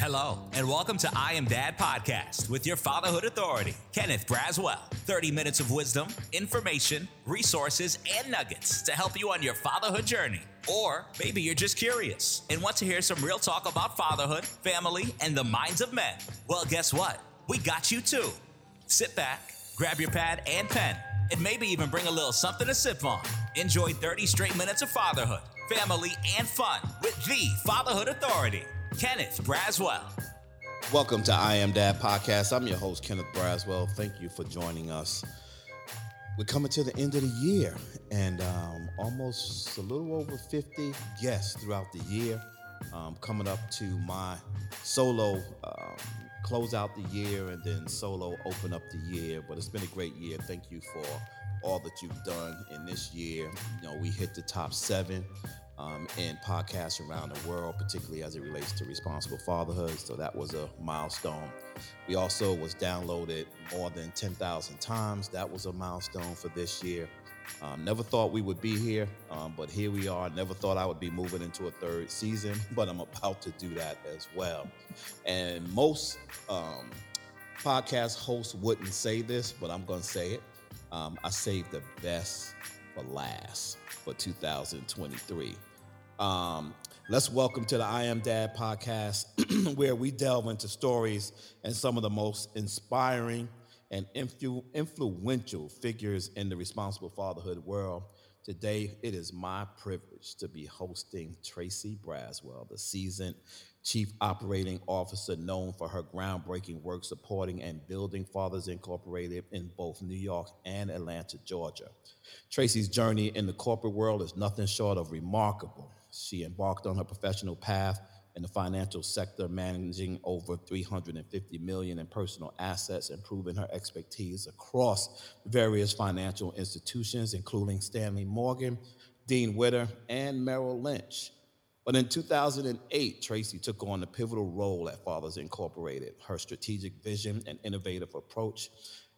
Hello, and welcome to I Am Dad podcast with your fatherhood authority, Kenneth Braswell. 30 minutes of wisdom, information, resources, and nuggets to help you on your fatherhood journey. Or maybe you're just curious and want to hear some real talk about fatherhood, family, and the minds of men. Well, guess what? We got you too. Sit back, grab your pad and pen, and maybe even bring a little something to sip on. Enjoy 30 straight minutes of fatherhood, family, and fun with the Fatherhood Authority. Kenneth Braswell. Welcome to I Am Dad podcast. I'm your host, Kenneth Braswell. Thank you for joining us. We're coming to the end of the year and um, almost a little over 50 guests throughout the year. Um, coming up to my solo um, close out the year and then solo open up the year. But it's been a great year. Thank you for all that you've done in this year. You know, we hit the top seven um, in podcasts around the world, particularly as it relates to responsible fatherhood. So that was a milestone. We also was downloaded more than 10,000 times. That was a milestone for this year. Um, never thought we would be here, um, but here we are. Never thought I would be moving into a third season, but I'm about to do that as well. And most um, podcast hosts wouldn't say this, but I'm going to say it. Um, I saved the best for last for 2023. Um, let's welcome to the I Am Dad podcast, where we delve into stories and some of the most inspiring and influ- influential figures in the responsible fatherhood world. Today, it is my privilege to be hosting Tracy Braswell, the seasoned Chief Operating Officer known for her groundbreaking work supporting and building Fathers Incorporated in both New York and Atlanta, Georgia. Tracy's journey in the corporate world is nothing short of remarkable. She embarked on her professional path in the financial sector, managing over 350 million in personal assets, improving her expertise across various financial institutions, including Stanley Morgan, Dean Witter, and Merrill Lynch. But in 2008, Tracy took on a pivotal role at Fathers Incorporated. Her strategic vision and innovative approach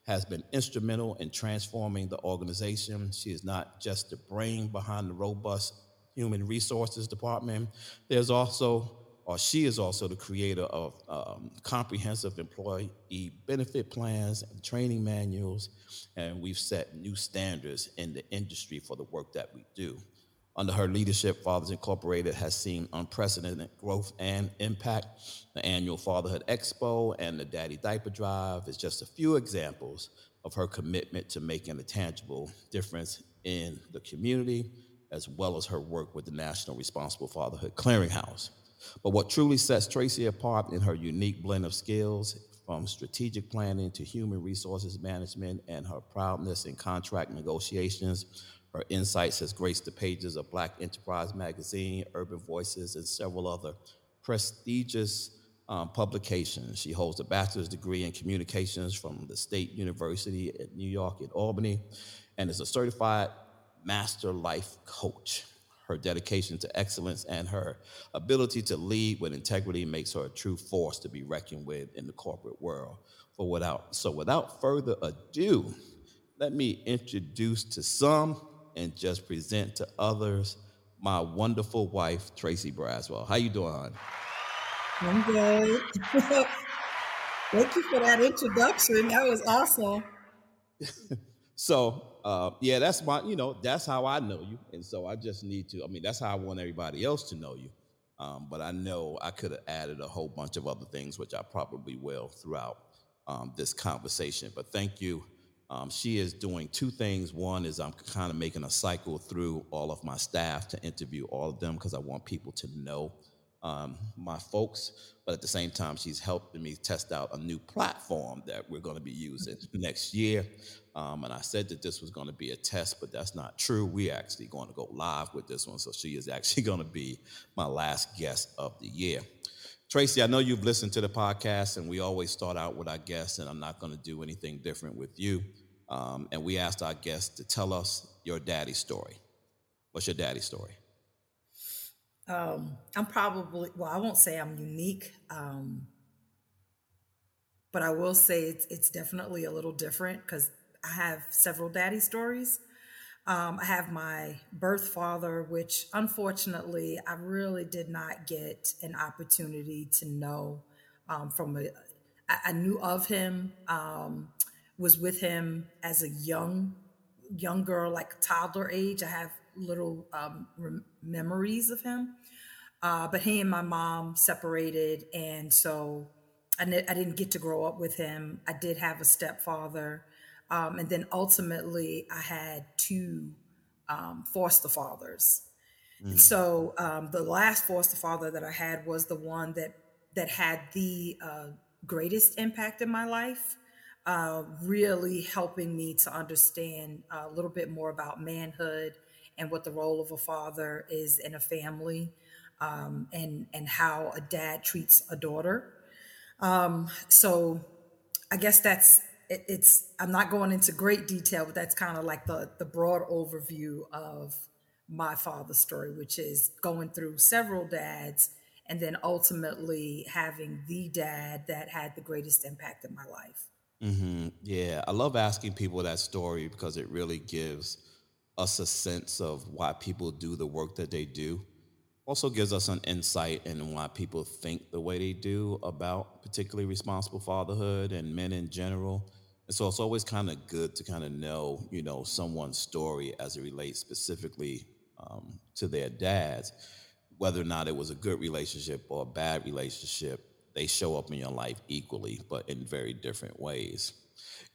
has been instrumental in transforming the organization. She is not just the brain behind the robust human resources department. There's also, or she is also the creator of um, comprehensive employee benefit plans and training manuals, and we've set new standards in the industry for the work that we do. Under her leadership, Fathers Incorporated has seen unprecedented growth and impact. The annual Fatherhood Expo and the Daddy Diaper Drive is just a few examples of her commitment to making a tangible difference in the community as well as her work with the National Responsible Fatherhood Clearinghouse. But what truly sets Tracy apart in her unique blend of skills, from strategic planning to human resources management, and her proudness in contract negotiations, her insights has graced the pages of Black Enterprise Magazine, Urban Voices, and several other prestigious um, publications. She holds a bachelor's degree in communications from the State University at New York at Albany and is a certified master life coach. Her dedication to excellence and her ability to lead with integrity makes her a true force to be reckoned with in the corporate world. For without so without further ado, let me introduce to some and just present to others my wonderful wife Tracy Braswell. How you doing? I'm good. Thank you for that introduction. That was awesome. so uh, yeah, that's my, you know, that's how I know you. And so I just need to, I mean, that's how I want everybody else to know you. Um, but I know I could have added a whole bunch of other things, which I probably will throughout um, this conversation. But thank you. Um, she is doing two things. One is I'm kind of making a cycle through all of my staff to interview all of them because I want people to know um, my folks, but at the same time, she's helping me test out a new platform that we're going to be using next year. Um, and I said that this was going to be a test, but that's not true. We're actually going to go live with this one. So she is actually going to be my last guest of the year. Tracy, I know you've listened to the podcast, and we always start out with our guests, and I'm not going to do anything different with you. Um, and we asked our guests to tell us your daddy story. What's your daddy story? Um, I'm probably, well, I won't say I'm unique, um, but I will say it's, it's definitely a little different because I have several daddy stories. Um, I have my birth father, which unfortunately I really did not get an opportunity to know um, from a, I, knew of him, um, was with him as a young, young girl, like toddler age. I have little um, rem- memories of him. Uh, but he and my mom separated, and so I, ne- I didn't get to grow up with him. I did have a stepfather, um, and then ultimately I had two um, foster fathers. Mm. So um, the last foster father that I had was the one that that had the uh, greatest impact in my life, uh, really helping me to understand a little bit more about manhood and what the role of a father is in a family, um, and and how a dad treats a daughter. Um, so, I guess that's it, it's. I'm not going into great detail, but that's kind of like the the broad overview of my father's story, which is going through several dads and then ultimately having the dad that had the greatest impact in my life. Mm-hmm. Yeah, I love asking people that story because it really gives us a sense of why people do the work that they do. Also gives us an insight in why people think the way they do about particularly responsible fatherhood and men in general. And so it's always kind of good to kind of know, you know, someone's story as it relates specifically um, to their dads, whether or not it was a good relationship or a bad relationship. They show up in your life equally, but in very different ways.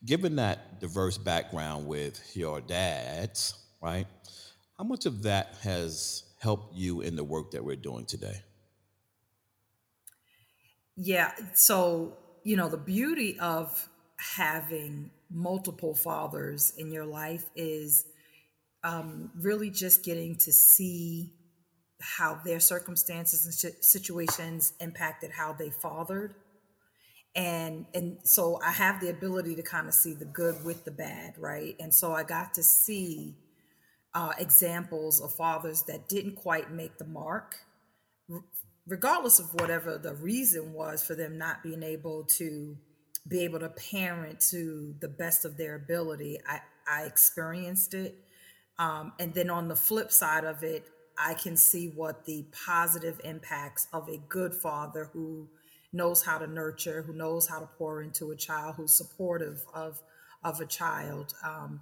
Given that diverse background with your dads, right? How much of that has helped you in the work that we're doing today? Yeah. So, you know, the beauty of having multiple fathers in your life is um, really just getting to see how their circumstances and situations impacted how they fathered and and so i have the ability to kind of see the good with the bad right and so i got to see uh, examples of fathers that didn't quite make the mark, regardless of whatever the reason was for them not being able to be able to parent to the best of their ability. I, I experienced it. Um, and then on the flip side of it, I can see what the positive impacts of a good father who knows how to nurture, who knows how to pour into a child, who's supportive of of a child. Um,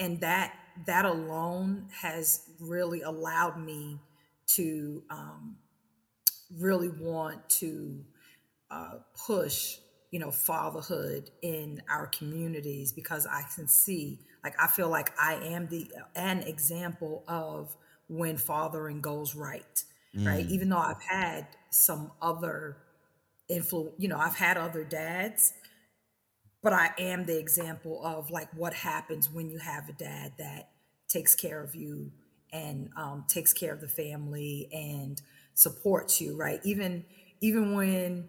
and that that alone has really allowed me to um, really want to uh, push you know fatherhood in our communities because i can see like i feel like i am the an example of when fathering goes right mm. right even though i've had some other influence you know i've had other dads but I am the example of like what happens when you have a dad that takes care of you and um, takes care of the family and supports you, right? Even even when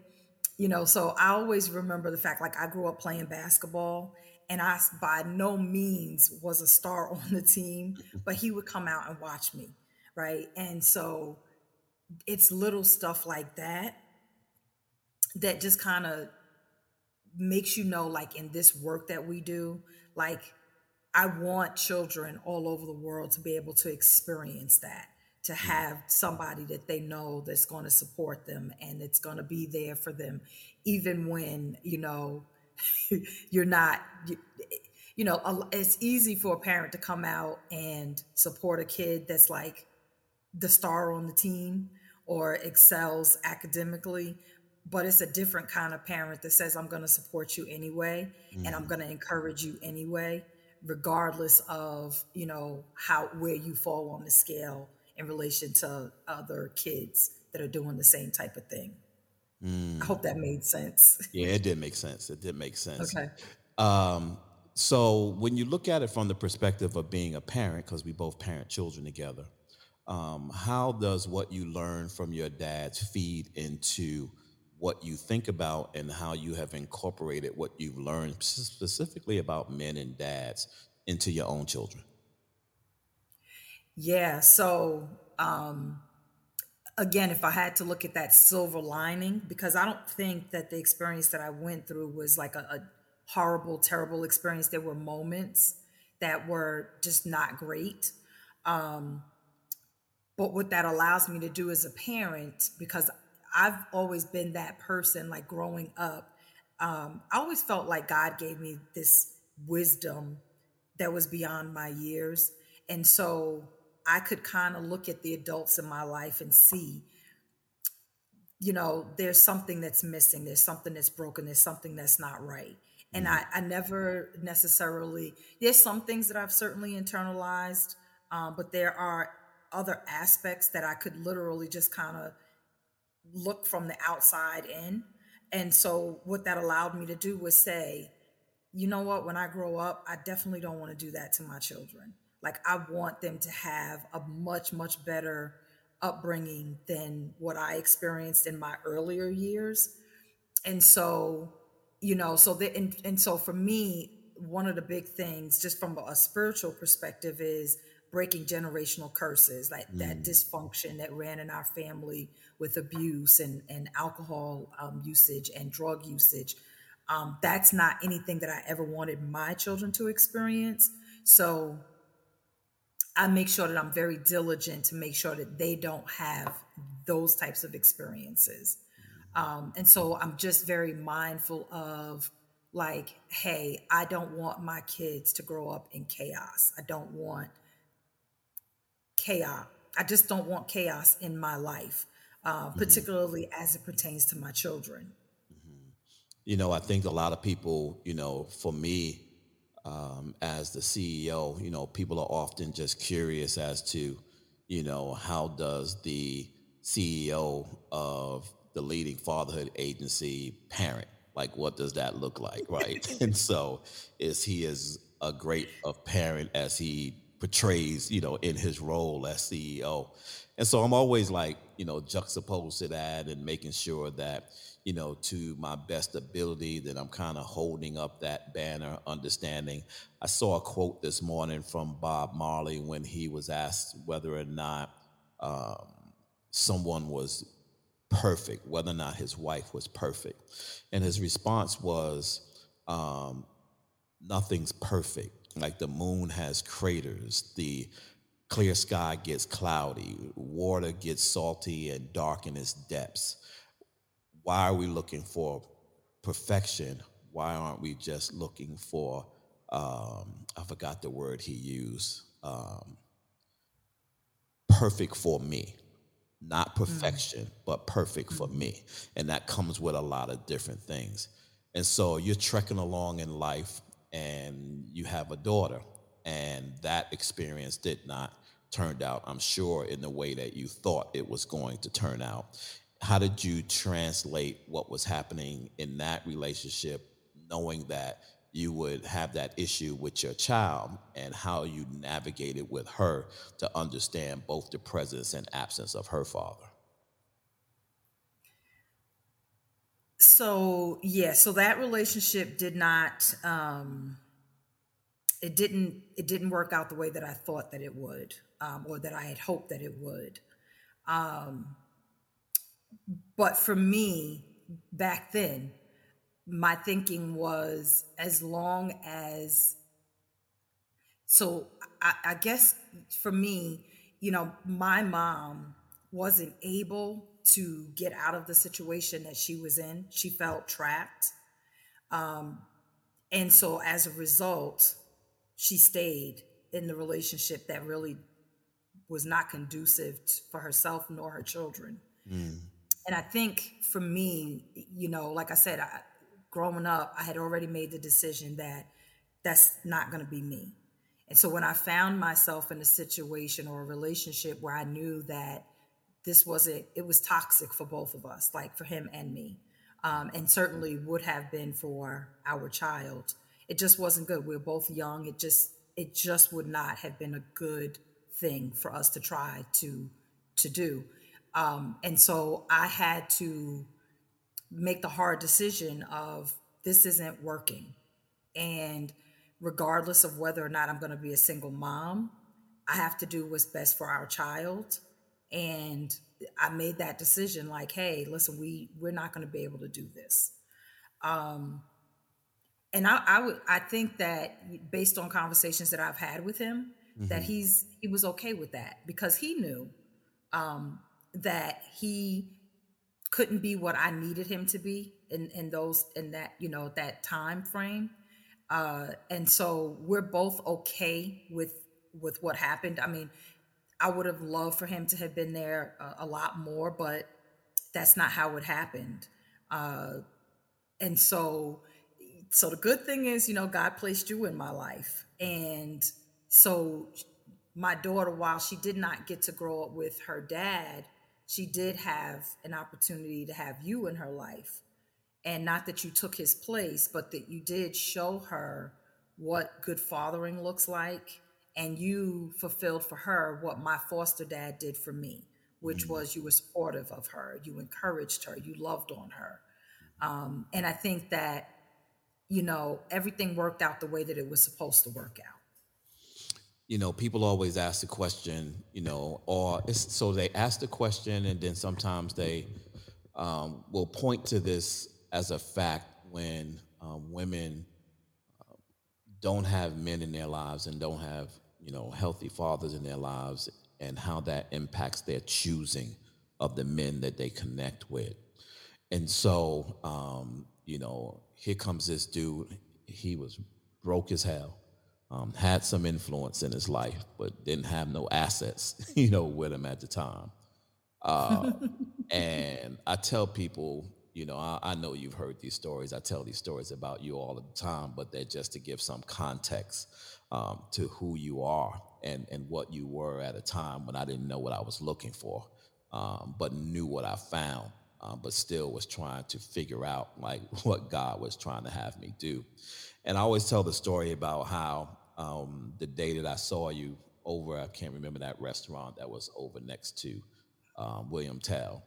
you know. So I always remember the fact like I grew up playing basketball, and I by no means was a star on the team, but he would come out and watch me, right? And so it's little stuff like that that just kind of makes you know like in this work that we do like i want children all over the world to be able to experience that to mm. have somebody that they know that's going to support them and it's going to be there for them even when you know you're not you, you know it's easy for a parent to come out and support a kid that's like the star on the team or excels academically but it's a different kind of parent that says i'm going to support you anyway mm-hmm. and i'm mm-hmm. going to encourage you anyway regardless of you know how where you fall on the scale in relation to other kids that are doing the same type of thing mm. i hope that made sense yeah it did make sense it did make sense okay um, so when you look at it from the perspective of being a parent because we both parent children together um, how does what you learn from your dads feed into what you think about and how you have incorporated what you've learned specifically about men and dads into your own children. Yeah. So, um, again, if I had to look at that silver lining, because I don't think that the experience that I went through was like a, a horrible, terrible experience. There were moments that were just not great. Um, but what that allows me to do as a parent, because I've always been that person, like growing up. Um, I always felt like God gave me this wisdom that was beyond my years. And so I could kind of look at the adults in my life and see, you know, there's something that's missing, there's something that's broken, there's something that's not right. And mm-hmm. I, I never necessarily, there's some things that I've certainly internalized, um, but there are other aspects that I could literally just kind of look from the outside in. And so what that allowed me to do was say, you know what, when I grow up, I definitely don't want to do that to my children. Like I want them to have a much, much better upbringing than what I experienced in my earlier years. And so, you know, so the and, and so for me, one of the big things, just from a spiritual perspective, is breaking generational curses, like mm. that dysfunction that ran in our family with abuse and, and alcohol um, usage and drug usage. Um, that's not anything that I ever wanted my children to experience. So I make sure that I'm very diligent to make sure that they don't have those types of experiences. Um, and so I'm just very mindful of like, hey, I don't want my kids to grow up in chaos. I don't want chaos. I just don't want chaos in my life, uh, mm-hmm. particularly as it pertains to my children. Mm-hmm. You know, I think a lot of people, you know, for me, um, as the CEO, you know, people are often just curious as to, you know, how does the CEO of the leading fatherhood agency parent? Like, what does that look like, right? and so, is he as a great a parent as he portrays, you know, in his role as CEO. And so I'm always like, you know, juxtaposed to that and making sure that, you know, to my best ability, that I'm kind of holding up that banner, understanding. I saw a quote this morning from Bob Marley when he was asked whether or not um, someone was perfect, whether or not his wife was perfect. And his response was, um, nothing's perfect like the moon has craters, the clear sky gets cloudy, water gets salty and dark in its depths. Why are we looking for perfection? Why aren't we just looking for, um, I forgot the word he used, um, perfect for me? Not mm. perfection, mm. but perfect for me. And that comes with a lot of different things. And so you're trekking along in life and you have a daughter and that experience did not turned out i'm sure in the way that you thought it was going to turn out. How did you translate what was happening in that relationship knowing that you would have that issue with your child and how you navigated with her to understand both the presence and absence of her father so yeah so that relationship did not um it didn't it didn't work out the way that i thought that it would um or that i had hoped that it would. Um but for me back then my thinking was as long as so I, I guess for me you know my mom wasn't able to get out of the situation that she was in. She felt trapped. Um, and so as a result, she stayed in the relationship that really was not conducive for herself nor her children. Mm. And I think for me, you know, like I said, I, growing up, I had already made the decision that that's not going to be me. And so when I found myself in a situation or a relationship where I knew that this wasn't it was toxic for both of us like for him and me um, and certainly would have been for our child. It just wasn't good. We were both young. It just it just would not have been a good thing for us to try to to do. Um, and so i had to make the hard decision of this isn't working. And regardless of whether or not i'm going to be a single mom i have to do what's best for our child and I made that decision like, hey, listen, we we're not going to be able to do this. Um, and I, I would I think that based on conversations that I've had with him, mm-hmm. that he's he was okay with that because he knew um, that he couldn't be what I needed him to be in in those in that you know that time frame. Uh, and so we're both okay with with what happened. I mean, I would have loved for him to have been there a, a lot more, but that's not how it happened. Uh, and so, so the good thing is, you know, God placed you in my life, and so my daughter, while she did not get to grow up with her dad, she did have an opportunity to have you in her life. And not that you took his place, but that you did show her what good fathering looks like. And you fulfilled for her what my foster dad did for me, which mm-hmm. was you were supportive of her, you encouraged her, you loved on her. Um, and I think that, you know, everything worked out the way that it was supposed to work out you know, people always ask the question, you know, or so they ask the question and then sometimes they um, will point to this as a fact when um, women uh, don't have men in their lives and don't have, you know, healthy fathers in their lives and how that impacts their choosing of the men that they connect with. And so, um, you know, here comes this dude. He was broke as hell um, had some influence in his life, but didn't have no assets, you know, with him at the time. Uh, and I tell people, you know, I, I, know you've heard these stories. I tell these stories about you all the time, but they're just to give some context um, to who you are and, and what you were at a time when I didn't know what I was looking for, um, but knew what I found, um, but still was trying to figure out like what God was trying to have me do. And I always tell the story about how um, the day that I saw you over, I can't remember that restaurant that was over next to um, William Tell.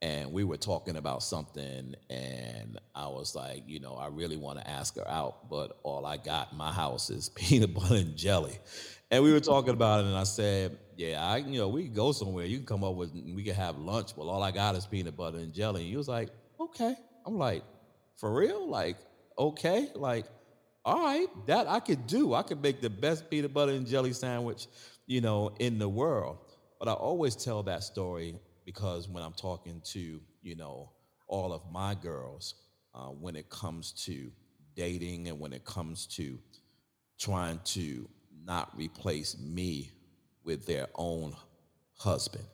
And we were talking about something, and I was like, you know, I really want to ask her out, but all I got in my house is peanut butter and jelly. And we were talking about it, and I said, yeah, I, you know, we can go somewhere. You can come up with, we can have lunch. Well, all I got is peanut butter and jelly. And he was like, okay. I'm like, for real? Like, okay. Like, all right, that I could do. I could make the best peanut butter and jelly sandwich, you know, in the world. But I always tell that story because when I'm talking to, you know, all of my girls, uh, when it comes to dating and when it comes to trying to not replace me with their own husband,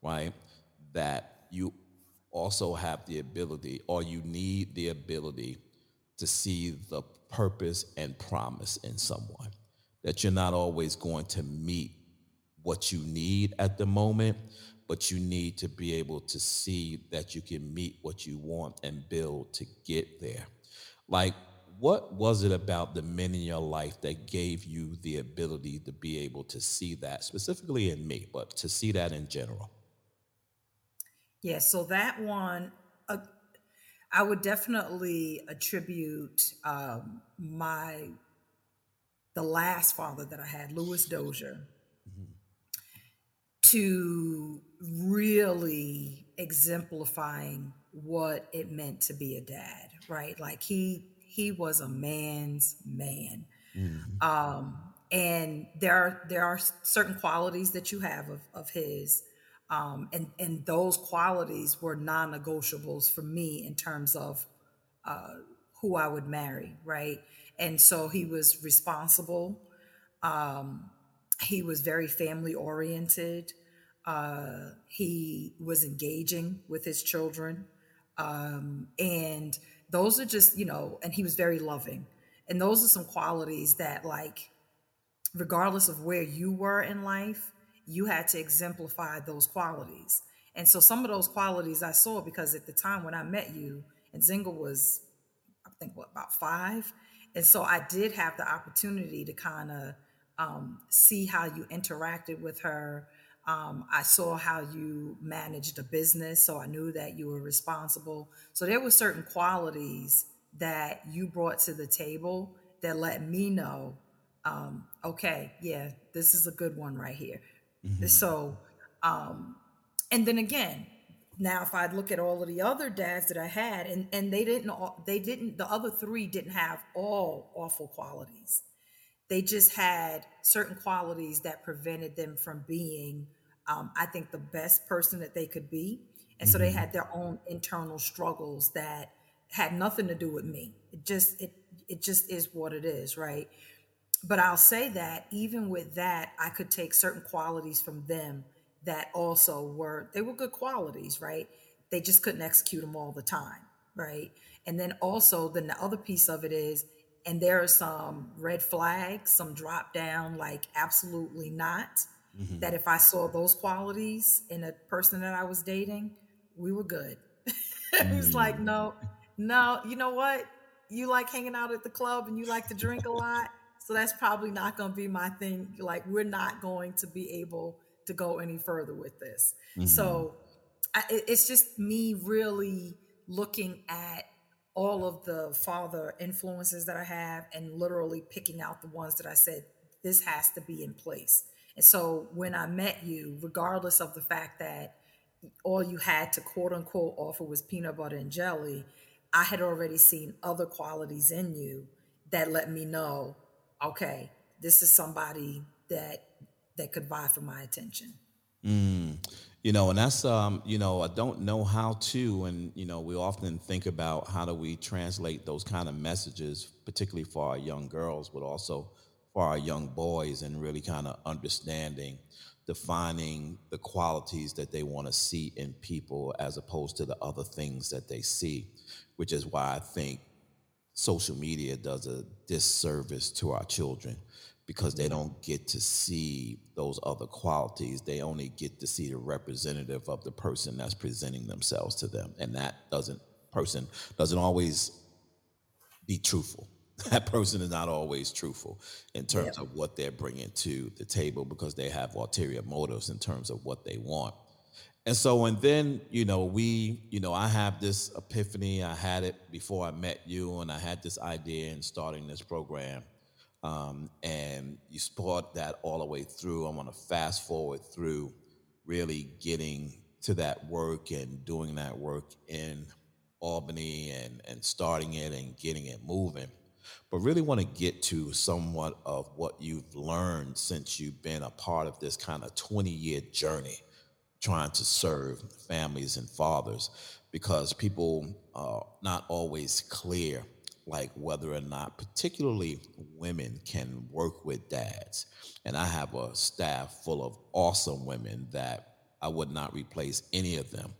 right? That you also have the ability or you need the ability to see the purpose and promise in someone. That you're not always going to meet what you need at the moment, but you need to be able to see that you can meet what you want and build to get there. Like, what was it about the men in your life that gave you the ability to be able to see that, specifically in me, but to see that in general? Yeah, so that one, uh, I would definitely attribute um, my the last father that I had, Louis Dozier. To really exemplifying what it meant to be a dad, right? Like he he was a man's man. Mm-hmm. Um, and there are there are certain qualities that you have of, of his um, and and those qualities were non-negotiables for me in terms of uh, who I would marry, right? And so he was responsible. Um, he was very family oriented. Uh, he was engaging with his children, um, and those are just you know, and he was very loving. And those are some qualities that, like, regardless of where you were in life, you had to exemplify those qualities. And so some of those qualities I saw because at the time when I met you, and Zinga was, I think, what, about five? And so I did have the opportunity to kind of um, see how you interacted with her. Um, I saw how you managed a business, so I knew that you were responsible. So there were certain qualities that you brought to the table that let me know, um, okay, yeah, this is a good one right here. Mm-hmm. So, um, and then again, now if I look at all of the other dads that I had, and and they didn't, they didn't, the other three didn't have all awful qualities. They just had certain qualities that prevented them from being, um, I think, the best person that they could be. and so they had their own internal struggles that had nothing to do with me. It just it it just is what it is right? But i'll say that even with that i could take certain qualities from them that also were they were good qualities right? They just couldn't execute them all the time right? And then also then the other piece of it is and there are some red flags some drop down like absolutely not mm-hmm. that if i saw those qualities in a person that i was dating we were good it was like mm. no no you know what you like hanging out at the club and you like to drink a lot so that's probably not going to be my thing like we're not going to be able to go any further with this mm-hmm. so I, it's just me really looking at all of the father influences that I have and literally picking out the ones that I said, this has to be in place. And so when I met you, regardless of the fact that all you had to quote unquote offer was peanut butter and jelly, I had already seen other qualities in you that let me know, okay, this is somebody that that could vie for my attention. Mm. You know, and that's um, you know, I don't know how to, and you know, we often think about how do we translate those kind of messages, particularly for our young girls, but also for our young boys, and really kind of understanding, defining the qualities that they want to see in people as opposed to the other things that they see, which is why I think social media does a disservice to our children because they mm-hmm. don't get to see those other qualities. They only get to see the representative of the person that's presenting themselves to them. And that doesn't person doesn't always be truthful. That person is not always truthful in terms of what they're bringing to the table because they have ulterior motives in terms of what they want. And so, and then, you know, we, you know, I have this epiphany. I had it before I met you, and I had this idea in starting this program um, and you support that all the way through. I want to fast forward through really getting to that work and doing that work in Albany and, and starting it and getting it moving. But really want to get to somewhat of what you've learned since you've been a part of this kind of 20 year journey trying to serve families and fathers because people are not always clear like whether or not, particularly women, can work with dads. And I have a staff full of awesome women that I would not replace any of them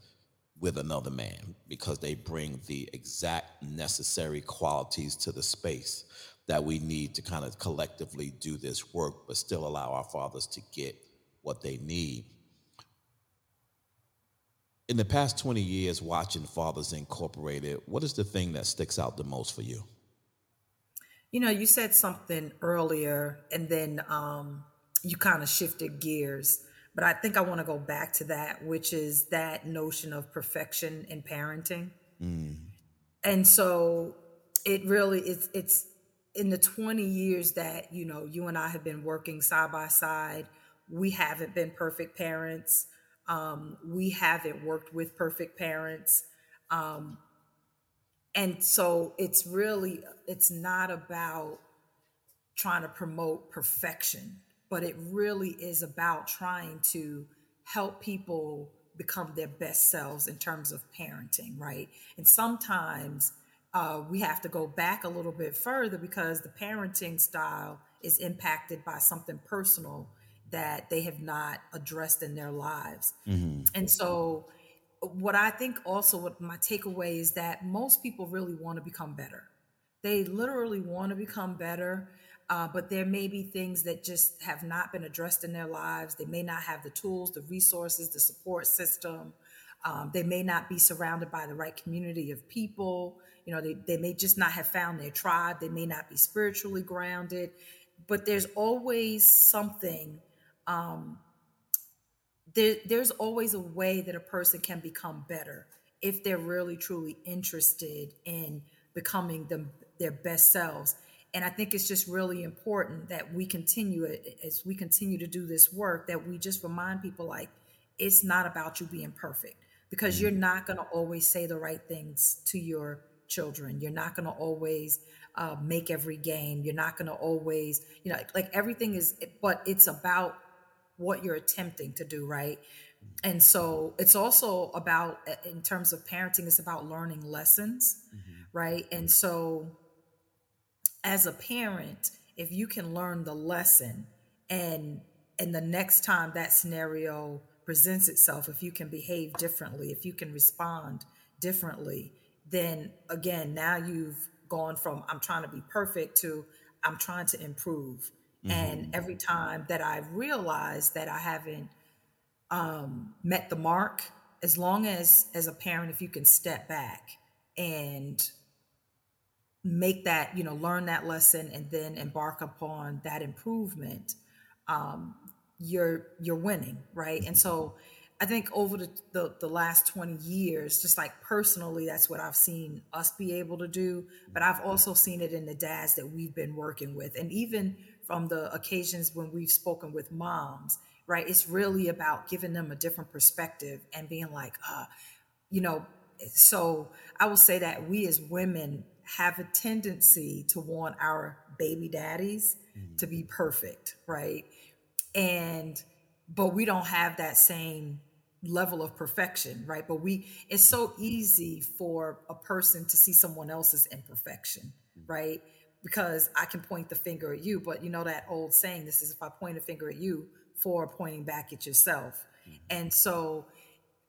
with another man because they bring the exact necessary qualities to the space that we need to kind of collectively do this work, but still allow our fathers to get what they need. In the past 20 years watching Fathers Incorporated, what is the thing that sticks out the most for you? You know, you said something earlier and then um, you kind of shifted gears, but I think I want to go back to that, which is that notion of perfection in parenting. Mm. And so it really is, it's in the 20 years that, you know, you and I have been working side by side, we haven't been perfect parents um, we haven't worked with perfect parents. Um, and so it's really, it's not about trying to promote perfection, but it really is about trying to help people become their best selves in terms of parenting, right? And sometimes uh, we have to go back a little bit further because the parenting style is impacted by something personal that they have not addressed in their lives. Mm-hmm. And so, what I think also, what my takeaway is that most people really want to become better. They literally want to become better, uh, but there may be things that just have not been addressed in their lives. They may not have the tools, the resources, the support system. Um, they may not be surrounded by the right community of people. You know, they, they may just not have found their tribe. They may not be spiritually grounded. But there's always something um, there, there's always a way that a person can become better if they're really truly interested in becoming them, their best selves. And i think it's just really important that we continue as we continue to do this work that we just remind people like it's not about you being perfect because you're not going to always say the right things to your children. You're not going to always uh, make every game. You're not going to always you know like everything is but it's about what you're attempting to do, right? And so it's also about, in terms of parenting, it's about learning lessons, mm-hmm. right? And so as a parent, if you can learn the lesson and and the next time that scenario presents itself, if you can behave differently, if you can respond differently, then again, now you've gone from I'm trying to be perfect to I'm trying to improve. Mm-hmm. And every time that I've realized that I haven't um, met the mark, as long as as a parent, if you can step back and make that, you know, learn that lesson and then embark upon that improvement, um, you're you're winning, right? And so I think over the, the, the last 20 years, just like personally, that's what I've seen us be able to do. But I've also seen it in the dads that we've been working with. And even from the occasions when we've spoken with moms, right? It's really about giving them a different perspective and being like, uh, you know, so I will say that we as women have a tendency to want our baby daddies mm-hmm. to be perfect, right? And but we don't have that same level of perfection, right? But we it's so easy for a person to see someone else's imperfection, mm-hmm. right? Because I can point the finger at you, but you know that old saying, this is if I point a finger at you, for pointing back at yourself. Mm-hmm. And so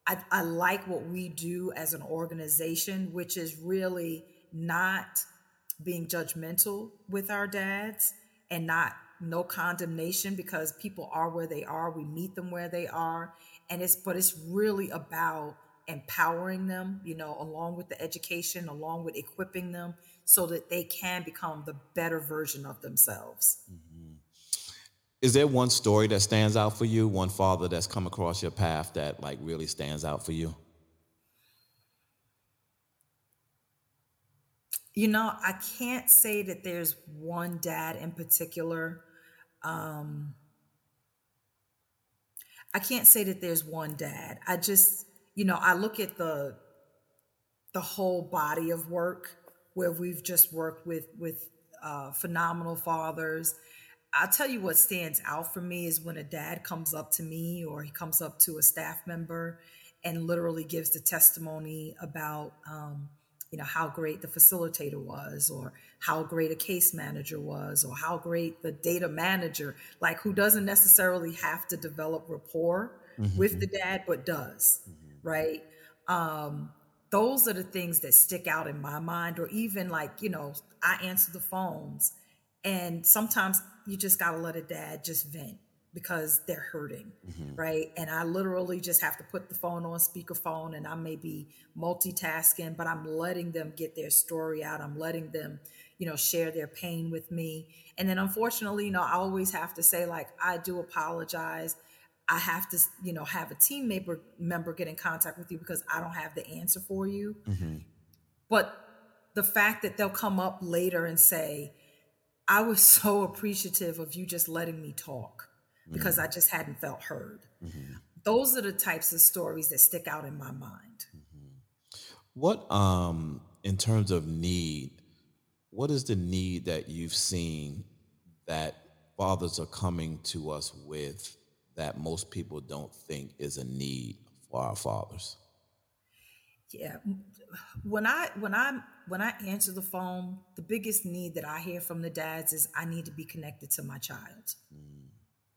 I, I like what we do as an organization, which is really not being judgmental with our dads and not no condemnation because people are where they are we meet them where they are and it's but it's really about empowering them you know along with the education along with equipping them so that they can become the better version of themselves mm-hmm. is there one story that stands out for you one father that's come across your path that like really stands out for you You know, I can't say that there's one dad in particular. Um, I can't say that there's one dad. I just, you know, I look at the the whole body of work where we've just worked with with uh, phenomenal fathers. I'll tell you what stands out for me is when a dad comes up to me or he comes up to a staff member and literally gives the testimony about um, you know how great the facilitator was or how great a case manager was or how great the data manager like who doesn't necessarily have to develop rapport mm-hmm. with the dad but does mm-hmm. right um, those are the things that stick out in my mind or even like you know i answer the phones and sometimes you just got to let a dad just vent because they're hurting, mm-hmm. right? And I literally just have to put the phone on speakerphone and I may be multitasking, but I'm letting them get their story out. I'm letting them, you know, share their pain with me. And then unfortunately, you know, I always have to say, like, I do apologize. I have to, you know, have a team member member get in contact with you because I don't have the answer for you. Mm-hmm. But the fact that they'll come up later and say, I was so appreciative of you just letting me talk because mm-hmm. I just hadn't felt heard. Mm-hmm. Those are the types of stories that stick out in my mind. Mm-hmm. What, um, in terms of need, what is the need that you've seen that fathers are coming to us with that most people don't think is a need for our fathers? Yeah, when I when I when I answer the phone, the biggest need that I hear from the dads is I need to be connected to my child. Mm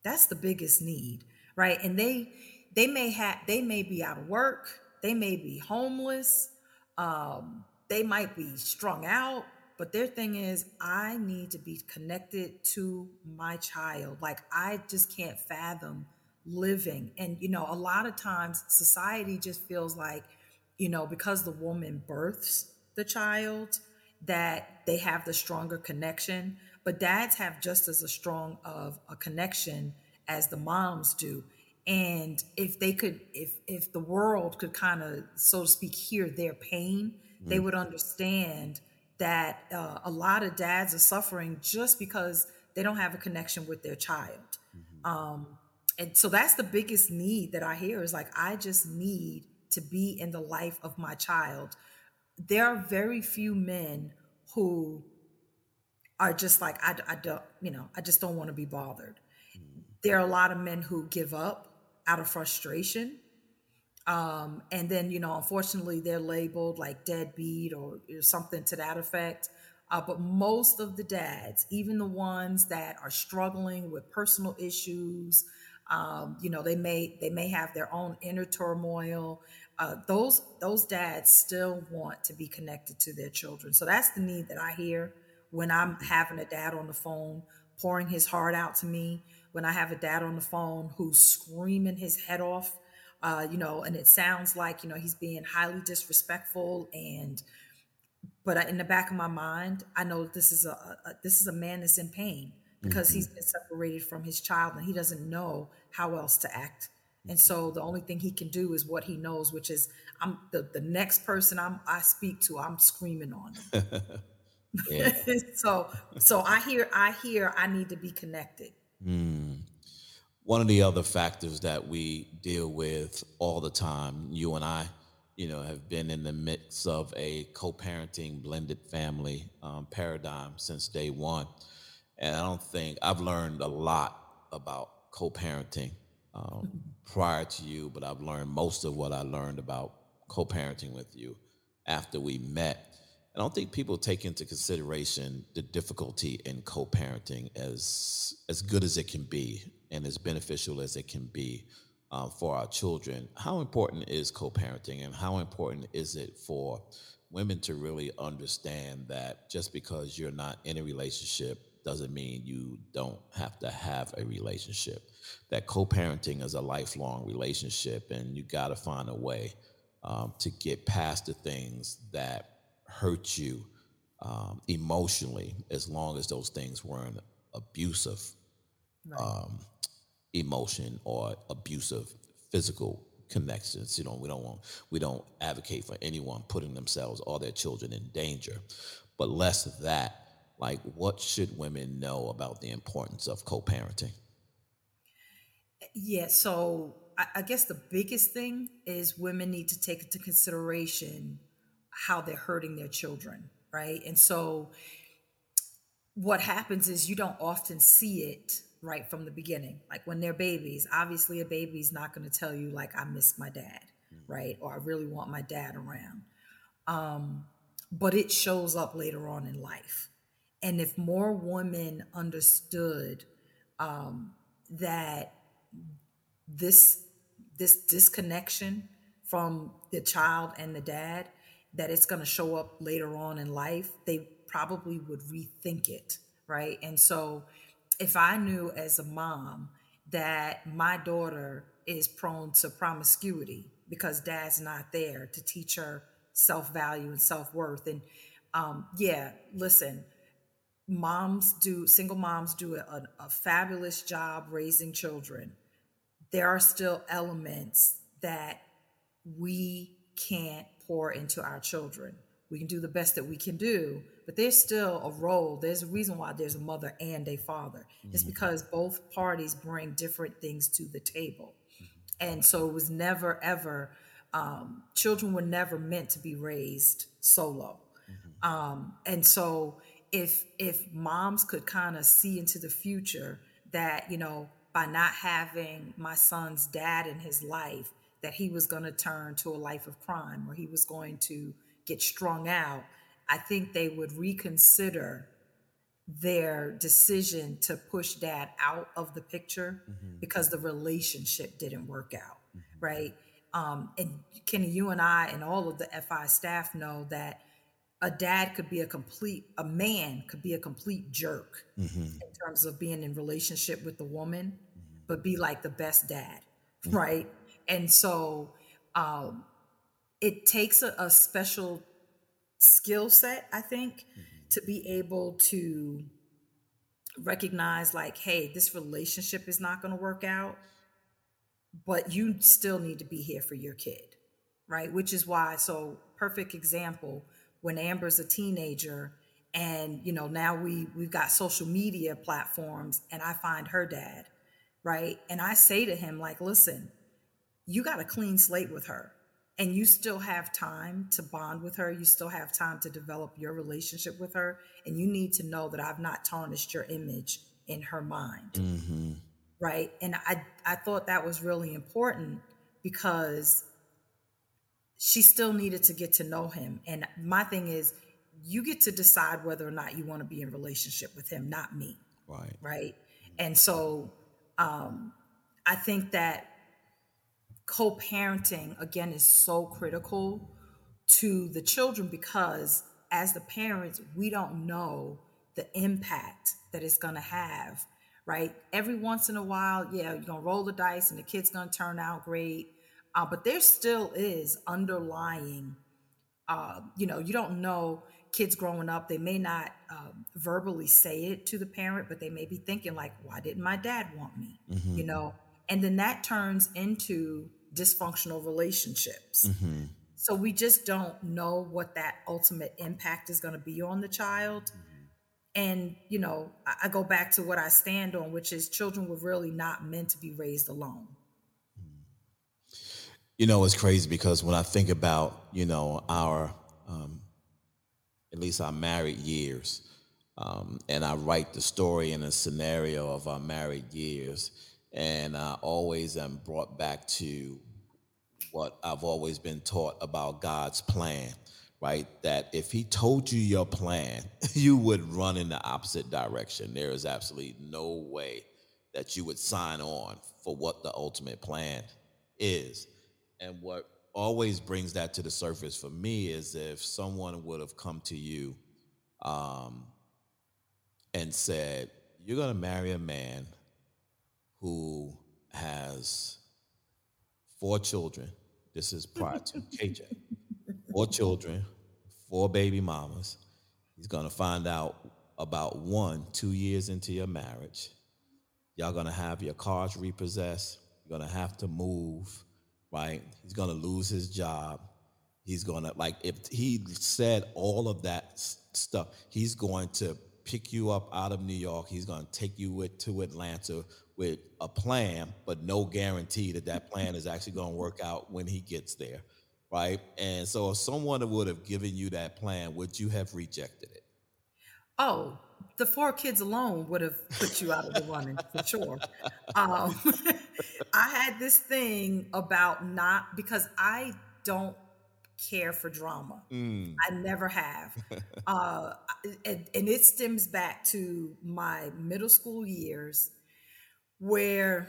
that's the biggest need, right? And they they may have they may be out of work, they may be homeless, um, they might be strung out, but their thing is I need to be connected to my child. Like I just can't fathom living. And you know, a lot of times society just feels like, you know, because the woman births the child, that they have the stronger connection but dads have just as a strong of a connection as the moms do and if they could if if the world could kind of so to speak hear their pain mm. they would understand that uh, a lot of dads are suffering just because they don't have a connection with their child. Mm-hmm. um, and so that's the biggest need that i hear is like i just need to be in the life of my child. There are very few men who are just like I, I don't you know i just don't want to be bothered. There are a lot of men who give up out of frustration Um, and then, you know, unfortunately, they're labeled like deadbeat or, or something to that effect. Uh, but most of the dads, even the ones that are struggling with personal issues, um, you know, they may they may have their own inner turmoil. Uh, those those dads still want to be connected to their children. So that's the need that I hear when I'm having a dad on the phone pouring his heart out to me. When I have a dad on the phone who's screaming his head off, uh, you know, and it sounds like you know he's being highly disrespectful and but in the back of my mind, I know this is a, a this is a man that's in pain because mm-hmm. he's been separated from his child and he doesn't know how else to act. And so the only thing he can do is what he knows, which is I'm the, the next person I'm I speak to, I'm screaming on so so I hear I hear I need to be connected. Mm. One of the other factors that we deal with all the time, you and I, you know, have been in the midst of a co-parenting blended family um, paradigm since day one, and I don't think I've learned a lot about co-parenting um, mm-hmm. prior to you, but I've learned most of what I learned about co-parenting with you after we met. I don't think people take into consideration the difficulty in co-parenting as as good as it can be and as beneficial as it can be uh, for our children. How important is co parenting and how important is it for women to really understand that just because you're not in a relationship doesn't mean you don't have to have a relationship? That co parenting is a lifelong relationship, and you got to find a way um, to get past the things that hurt you um, emotionally, as long as those things weren't abusive. Right. Um, emotion or abusive physical connections. You know, we don't want we don't advocate for anyone putting themselves or their children in danger. But less of that, like what should women know about the importance of co-parenting? Yeah, so I, I guess the biggest thing is women need to take into consideration how they're hurting their children, right? And so what happens is you don't often see it right from the beginning. Like when they're babies, obviously a baby's not going to tell you like I miss my dad, mm-hmm. right? Or I really want my dad around. Um, but it shows up later on in life. And if more women understood um, that this this disconnection from the child and the dad, that it's going to show up later on in life, they probably would rethink it, right? And so if I knew as a mom that my daughter is prone to promiscuity because dad's not there to teach her self value and self worth, and um, yeah, listen, moms do single moms do a, a fabulous job raising children. There are still elements that we can't pour into our children. We can do the best that we can do, but there's still a role. There's a reason why there's a mother and a father. Mm-hmm. It's because both parties bring different things to the table. Mm-hmm. And so it was never, ever, um, children were never meant to be raised solo. Mm-hmm. Um, and so if if moms could kind of see into the future that, you know, by not having my son's dad in his life, that he was going to turn to a life of crime or he was going to get strung out I think they would reconsider their decision to push dad out of the picture mm-hmm. because the relationship didn't work out, mm-hmm. right? Um, and Kenny, you and I and all of the FI staff know that a dad could be a complete, a man could be a complete jerk mm-hmm. in terms of being in relationship with the woman, mm-hmm. but be like the best dad, mm-hmm. right? And so um, it takes a, a special skill set, I think, mm-hmm. to be able to recognize, like, hey, this relationship is not going to work out, but you still need to be here for your kid, right? Which is why, so perfect example, when Amber's a teenager and you know now we we've got social media platforms and i find her dad right and i say to him like listen you got a clean slate with her and you still have time to bond with her you still have time to develop your relationship with her and you need to know that i've not tarnished your image in her mind mm-hmm. right and i i thought that was really important because she still needed to get to know him. And my thing is, you get to decide whether or not you want to be in relationship with him, not me. Right. Right. And so um, I think that co-parenting again is so critical to the children because as the parents, we don't know the impact that it's going to have right? Every once in a while yeah you're going to roll the dice and the kid's going to turn out great uh, but there still is underlying uh, you know you don't know kids growing up they may not um, verbally say it to the parent but they may be thinking like why didn't my dad want me? Mm-hmm. you know? And then that turns into dysfunctional relationships mm-hmm. so we just don't know what that ultimate impact is going to be on the child mm-hmm. and you know I, I go back to what i stand on which is children were really not meant to be raised alone you know, it's crazy because when I think about, you know, our, um, at least our married years, um, and I write the story in a scenario of our married years, and I always am brought back to what I've always been taught about God's plan, right? That if He told you your plan, you would run in the opposite direction. There is absolutely no way that you would sign on for what the ultimate plan is. And what always brings that to the surface for me is if someone would have come to you um, and said, You're going to marry a man who has four children. This is prior to KJ. Four children, four baby mamas. He's to find out about one two years into your marriage. Y'all to have your cars repossessed. You're to have to move right? He's to lose his job. He's to, like, if he said all of that stuff, he's going to pick you up out of New York. He's going to take you with, to Atlanta with a plan, but no guarantee that that plan is actually going to work out when he gets there, right? And so, if someone would have given you that plan, would you have rejected it? Oh, the four kids alone would have put you out of the running for sure. Um, I had this thing about not because I don't care for drama. Mm. I never have. uh, and, and it stems back to my middle school years where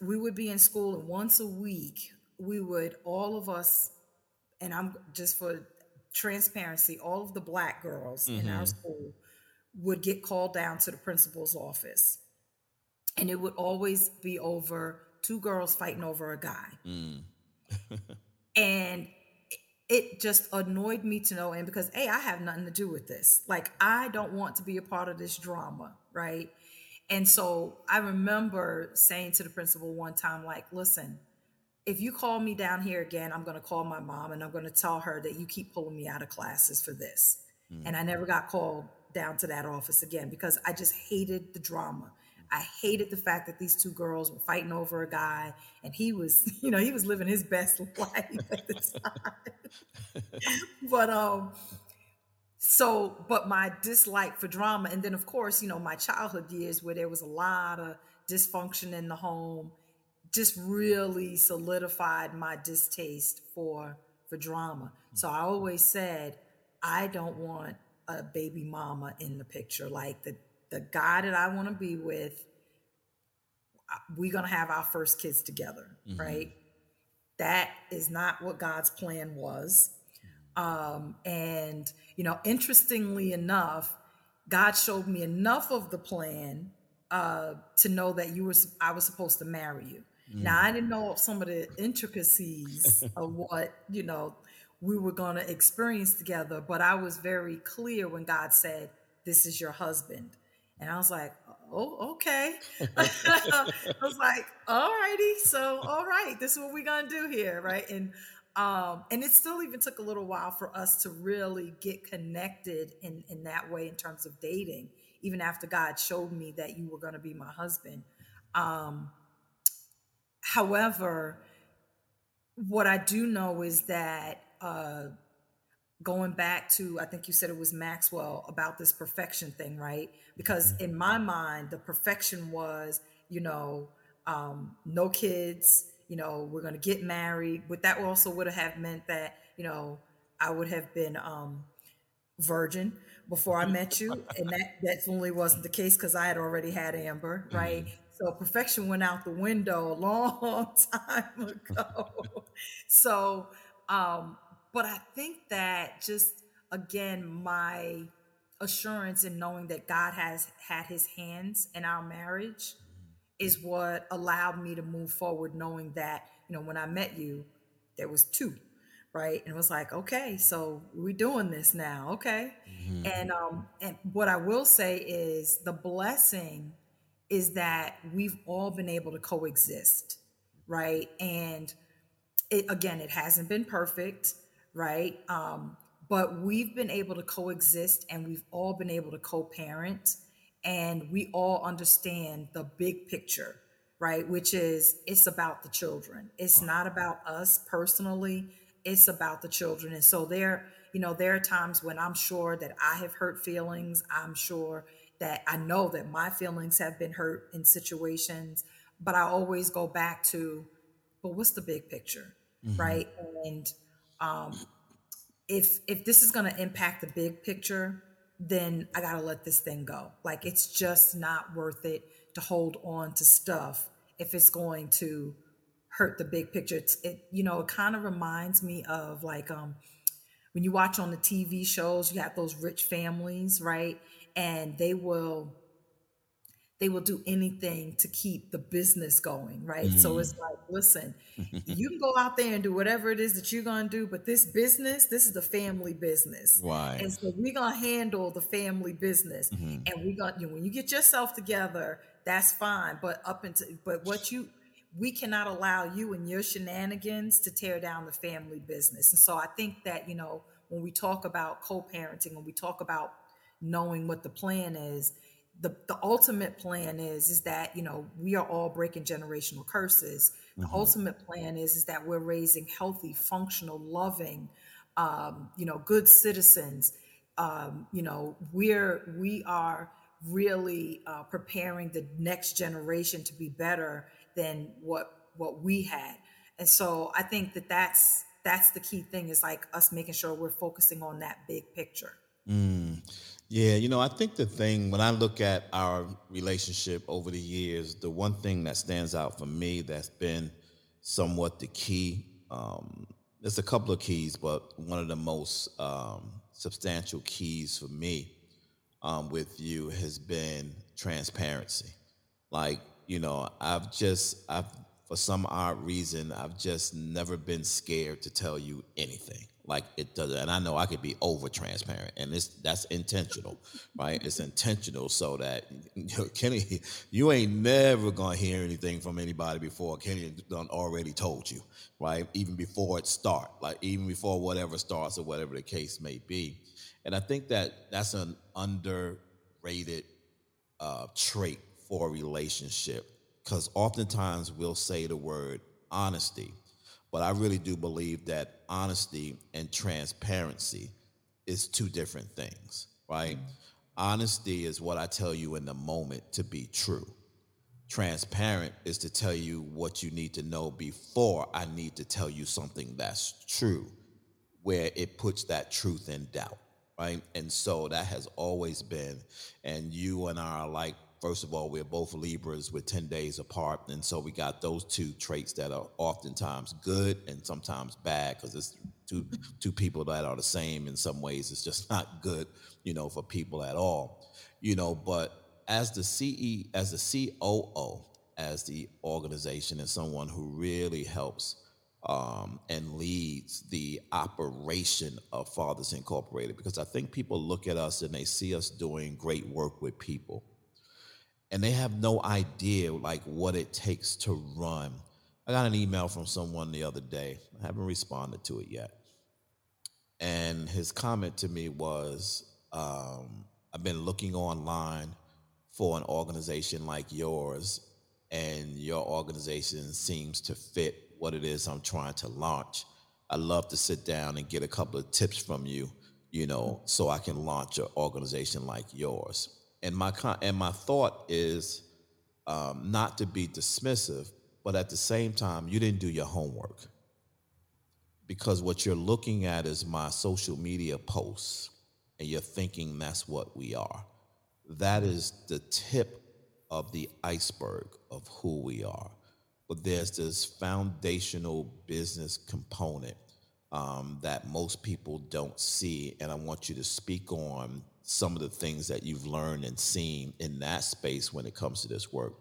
we would be in school and once a week we would all of us and i'm just for transparency all of the black girls mm-hmm. in our mm-hmm. school would get called down to the principal's office. And it would always be over two girls fighting over a guy. Mm. and it just annoyed me to no end because hey, I have nothing to do with this. Like I don't want to be a part of this drama, right? And so I remember saying to the principal one time, like, listen, if you call me down here again, I'm going to call my mom and I'm going to tell her that you keep pulling me out of classes for this. Mm. And I never got called down to that office again because I just hated the drama. I hated the fact that these two girls were fighting over a guy and he was, you know, he was living his best life at the time. but um so but my dislike for drama and then of course, you know, my childhood years where there was a lot of dysfunction in the home just really solidified my distaste for for drama. So I always said I don't want a baby mama in the picture. Like the the guy that I want to be with, we're gonna have our first kids together, mm-hmm. right? That is not what God's plan was. Um, and you know, interestingly enough, God showed me enough of the plan uh, to know that you were I was supposed to marry you. Mm. Now I didn't know some of the intricacies of what you know we were going to experience together. But I was very clear when God said, This is your husband. And I was like, Oh, okay. I was like, All righty. So, all right, this is what we're going to do here. Right. And, um, and it still even took a little while for us to really get connected in, in that way in terms of dating, even after God showed me that you were going to be my husband. Um, however, what I do know is that uh, going back to i think you said it was maxwell about this perfection thing right because mm-hmm. in my mind the perfection was you know um, no kids you know we're going to get married but that also would have meant that you know, I would have been um, virgin before I met you, and that definitely wasn't the case because I had already had Amber, right? Mm-hmm. So perfection went out the window a long time ago. so, um, but I think that just again, my assurance in knowing that God has had his hands in our marriage is what allowed me to move forward, knowing that, you know, when I met you, there was two, right? And it was like, okay, so we're doing this now, okay. Mm-hmm. And um, and what I will say is the blessing is that we've all been able to coexist, right? And it again, it hasn't been perfect, right? Um, but we've been able to coexist and we've all been able to co-parent and we all understand the big picture right? Which is it's about the children. It's not about us personally. It's about the children. And so there you know there are times when i'm sure that i have hurt feelings. I'm sure that i know that my feelings have been hurt in situations but i always go back to but what's the big picture? Mm-hmm. right? And um if if this is going to impact the big picture then i got to let this thing go. Like it's just not worth it to hold on to stuff if it's going to hurt the big picture. It's it you know it kind of reminds me of like um when you watch on the tv shows you have those rich families right? And they will they will do anything to keep the business going, right? Mm-hmm. So it's like, listen, you can go out there and do whatever it is that you're going to do, but this business, this is the family business. Why? And so we're going to handle the family business. Mm-hmm. And we're going to, you know, when you get yourself together, that's fine. But up into, but what you, we cannot allow you and your shenanigans to tear down the family business. And so I think that, you know, when we talk about co parenting, when we talk about knowing what the plan is, the, the ultimate plan is is that you know we are all breaking generational curses the mm-hmm. ultimate plan is is that we're raising healthy functional loving um, you know good citizens um, you know we're we are really uh, preparing the next generation to be better than what what we had and so i think that that's that's the key thing is like us making sure we're focusing on that big picture mm. Yeah, you know, I think the thing when I look at our relationship over the years, the one thing that stands out for me that's been somewhat the key. Um, there's a couple of keys, but one of the most um, substantial keys for me um, with you has been transparency. Like, you know, I've just, I've for some odd reason, I've just never been scared to tell you anything like it does and i know i could be over transparent and it's that's intentional right? It's intentional so that you know, kenny you ain't never gonna hear anything from anybody before kenny done already told you right? Even before it start like even before whatever starts or whatever the case may be. And i think that that's an underrated uh, trait for a relationship because oftentimes we'll say the word honesty but I really do believe that honesty and transparency is two different things, right? Mm-hmm. Honesty is what I tell you in the moment to be true. Transparent is to tell you what you need to know before I need to tell you something that's true, where it puts that truth in doubt, right? And so that has always been, and you and I are like First of all, we're both Libras. We're 10 days apart. And so we got those two traits that are oftentimes good and sometimes bad because it's two, two people that are the same in some ways. It's just not good, you know, for people at all, you know. But as the CE, as the COO, as the organization, and someone who really helps um, and leads the operation of Fathers Incorporated, because I think people look at us and they see us doing great work with people and they have no idea like what it takes to run. I got an email from someone the other day. I haven't responded to it yet. And his comment to me was um, I've been looking online for an organization like yours, and your organization seems to fit what it is I'm trying to launch. I'd love to sit down and get a couple of tips from you, you know, so I can launch an organization like yours and my con- and my thought is um, not to be dismissive, but at the same time, you didn't do your homework because what you're looking at is my social media posts and you're thinking that's what we are. That is the tip of the iceberg of who we are. But there's this foundational business component um, that most people don't see. And I want you to speak on some of the things that you've learned and seen in that space when it comes to this work.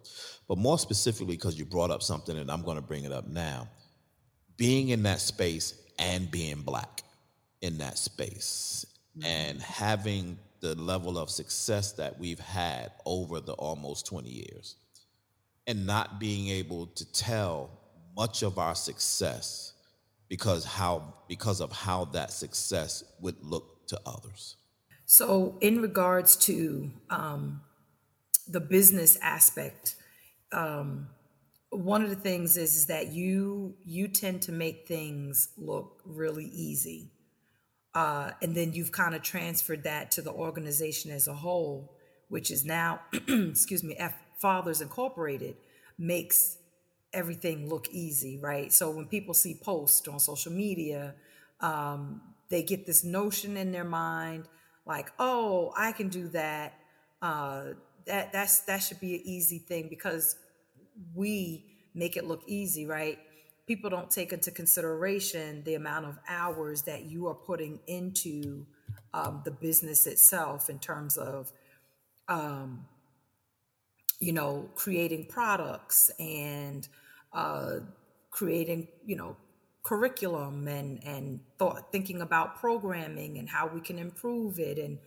But more specifically, because you brought up something, and I'm going to bring it up now being in that space and being black in that space mm-hmm. and having the level of success that we've had over the almost 20 years and not being able to tell much of our success because how because of how that success would look to others so in regards to um, the business aspect um, one of the things is, is that you you tend to make things look really easy. Uh, and then you've kind of transferred that to the organization as a whole which is now excuse me F fathers incorporated makes everything look easy right? So when people see posts on social media um, they get this notion in their mind like oh i can do that uh, that that's that should be an easy thing because we make it look easy, right? People don't take into consideration the amount of hours that you are putting into um, the business itself in terms of, um, you know, creating products and uh, creating, you know, curriculum and and thought, thinking about programming and how we can improve it and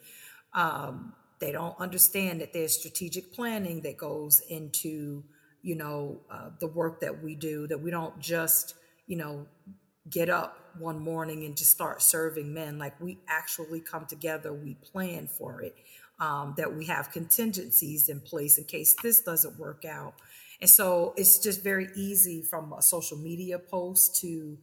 um, they don't understand that there's strategic planning that goes into you know, uh, the work that we do, that we don't just, you know, get up one morning and just start serving men. Like we actually come together, we plan for it, um, that we have contingencies in place in case this doesn't work out. And so it's just very easy from a social media post to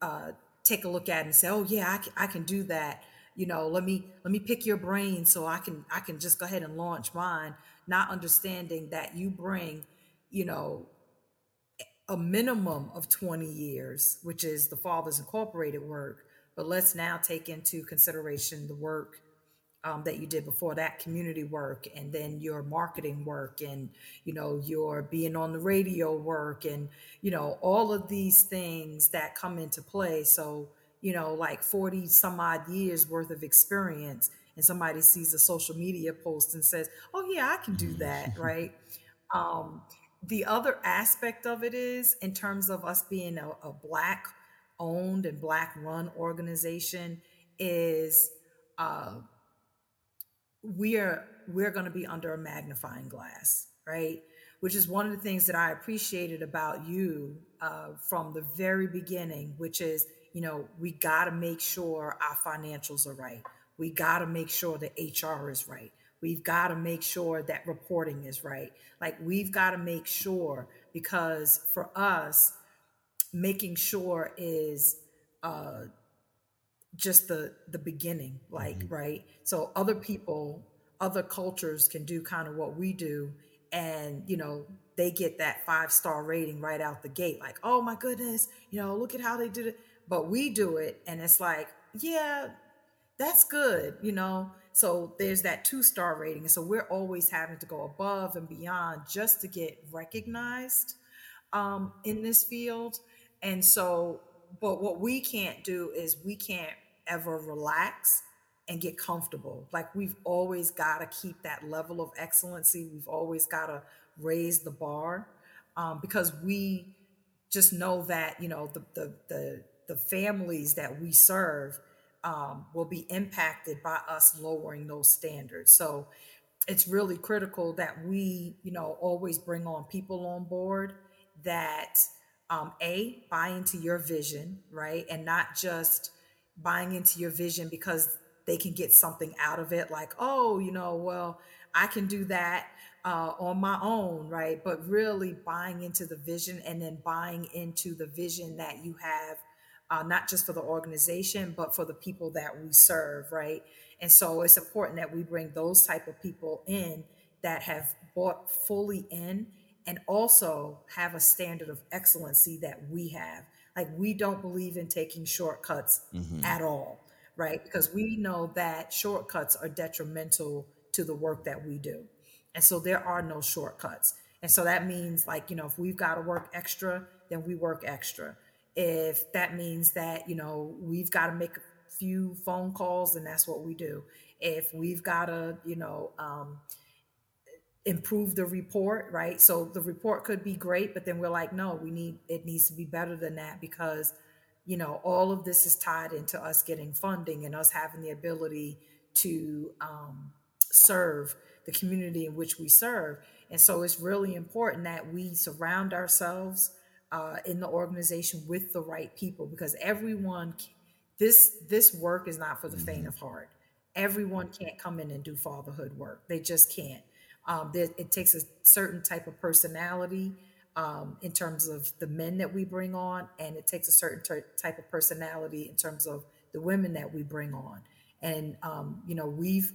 uh, take a look at and say, oh yeah, I can, I can do that. You know, let me let me pick your brain so I can I can just go ahead and launch mine, not understanding that you bring you know, a minimum of 20 years, which is the Fathers Incorporated work. But let's now take into consideration the work um, that you did before that community work and then your marketing work and you know your being on the radio work and you know all of these things that come into play. So you know like 40 some odd years worth of experience and somebody sees a social media post and says oh yeah i can do that right? Um, the other aspect of it is in terms of us being a, a black owned and black run organization is uh, we're we're going to be under a magnifying glass right? Which is one of the things that i appreciated about you uh, from the very beginning which is you know we got to make sure our financials are right. We got to make sure the hr is right. We've got to make sure that reporting is right. Like we've got to make sure because for us, making sure is uh, just the the beginning. Like mm-hmm. right. So other people, other cultures can do kind of what we do, and you know they get that five star rating right out the gate. Like oh my goodness, you know look at how they did it. But we do it, and it's like yeah, that's good, you know so there's that two star rating. So we're always having to go above and beyond just to get recognized um, in this field. And so, but what we can't do is we can't ever relax and get comfortable. Like we've always got to keep that level of excellency. We've always got to raise the bar um, because we just know that you know the the the, the families that we serve um, will be impacted by us lowering those standards. So it's really critical that we, you know, always bring on people on board that um, a buy into your vision, right, and not just buying into your vision because they can get something out of it, like, oh, you know, well, I can do that uh, on my own, right? But really buying into the vision and then buying into the vision that you have uh, not just for the organization, but for the people that we serve, right? And so it's important that we bring those type of people in that have bought fully in and also have a standard of excellency that we have. Like we don't believe in taking shortcuts mm-hmm. at all, right? Because we know that shortcuts are detrimental to the work that we do. And so there are no shortcuts. And so that means like, you know, if we've got to work extra, then we work extra. If that means that, you know, we've got to make a few phone calls, and that's what we do. If we've got to, you know, um, improve the report, right? So the report could be great, but then we're like, no, we need it needs to be better than that because you know all of this is tied into us getting funding and us having the ability to um, serve the community in which we serve. And so it's really important that we surround ourselves uh, in the organization with the right people because everyone, this this work is not for the faint mm-hmm. of heart. Everyone can't come in and do fatherhood work. They just can't. Um, it takes a certain type of personality um, in terms of the men that we bring on, and it takes a certain ter- type of personality in terms of the women that we bring on. And um, you know, we've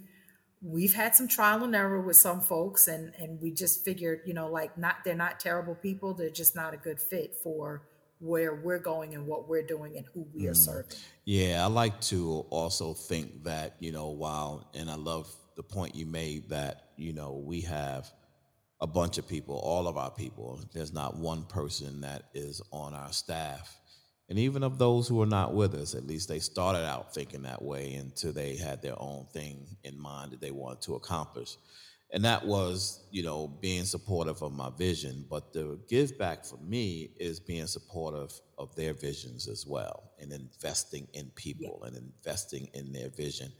we've had some trial and error with some folks, and and we just figured, you know, like not they're not terrible people, they're just not a good fit for where we're going and what we're doing and who we are mm. serving. Yeah, I like to also think that, you know, while, and I love the point you made that, you know, we have a bunch of people, all of our people. There's not one person that is on our staff. And even of those who are not with us, at least they started out thinking that way until they had their own thing in mind that they wanted to accomplish and that was you know being supportive of my vision. But the give back for me is being supportive of their visions as well and investing in people yeah. and investing in their vision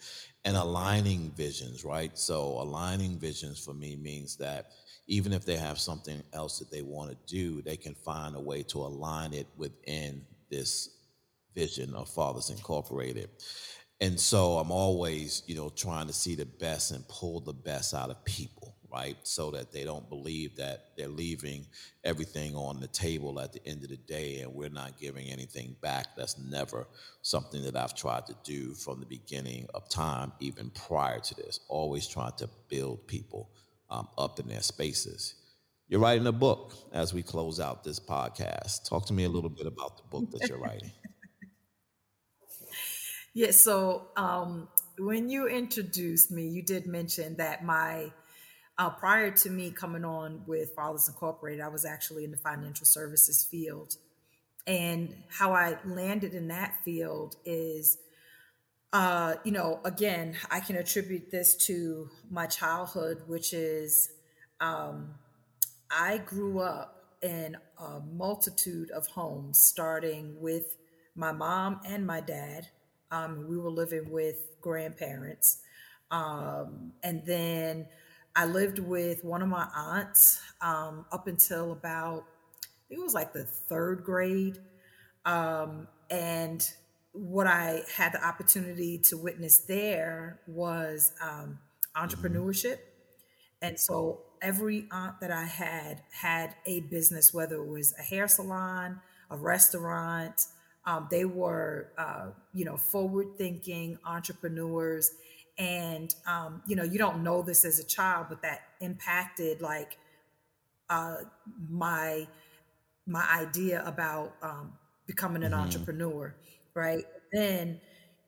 and aligning visions right? So aligning visions for me means that even if they have something else that they want to do they can find a way to align it within this vision of fathers incorporated and so I'm always, you know, trying to see the best and pull the best out of people, right? So that they don't believe that they're leaving everything on the table at the end of the day and we're not giving anything back. That's never something that I've tried to do from the beginning of time, even prior to this. Always trying to build people um, up in their spaces. You're writing a book as we close out this podcast. Talk to me a little bit about the book that you're writing. Yeah, so um, when you introduced me, you did mention that my uh, prior to me coming on with Fathers Incorporated, I was actually in the financial services field. And how I landed in that field is, uh, you know, again, I can attribute this to my childhood, which is um, I grew up in a multitude of homes, starting with my mom and my dad um, we were living with grandparents. Um, and then I lived with one of my aunts um, up until about, I think it was like the third grade. Um, and what I had the opportunity to witness there was um, entrepreneurship. And so every aunt that I had had a business, whether it was a hair salon, a restaurant, um, they were, uh, you know, forward thinking entrepreneurs. And, um, you know, you don't know this as a child, but that impacted like uh, my my idea about um, becoming an mm-hmm. entrepreneur, right? Then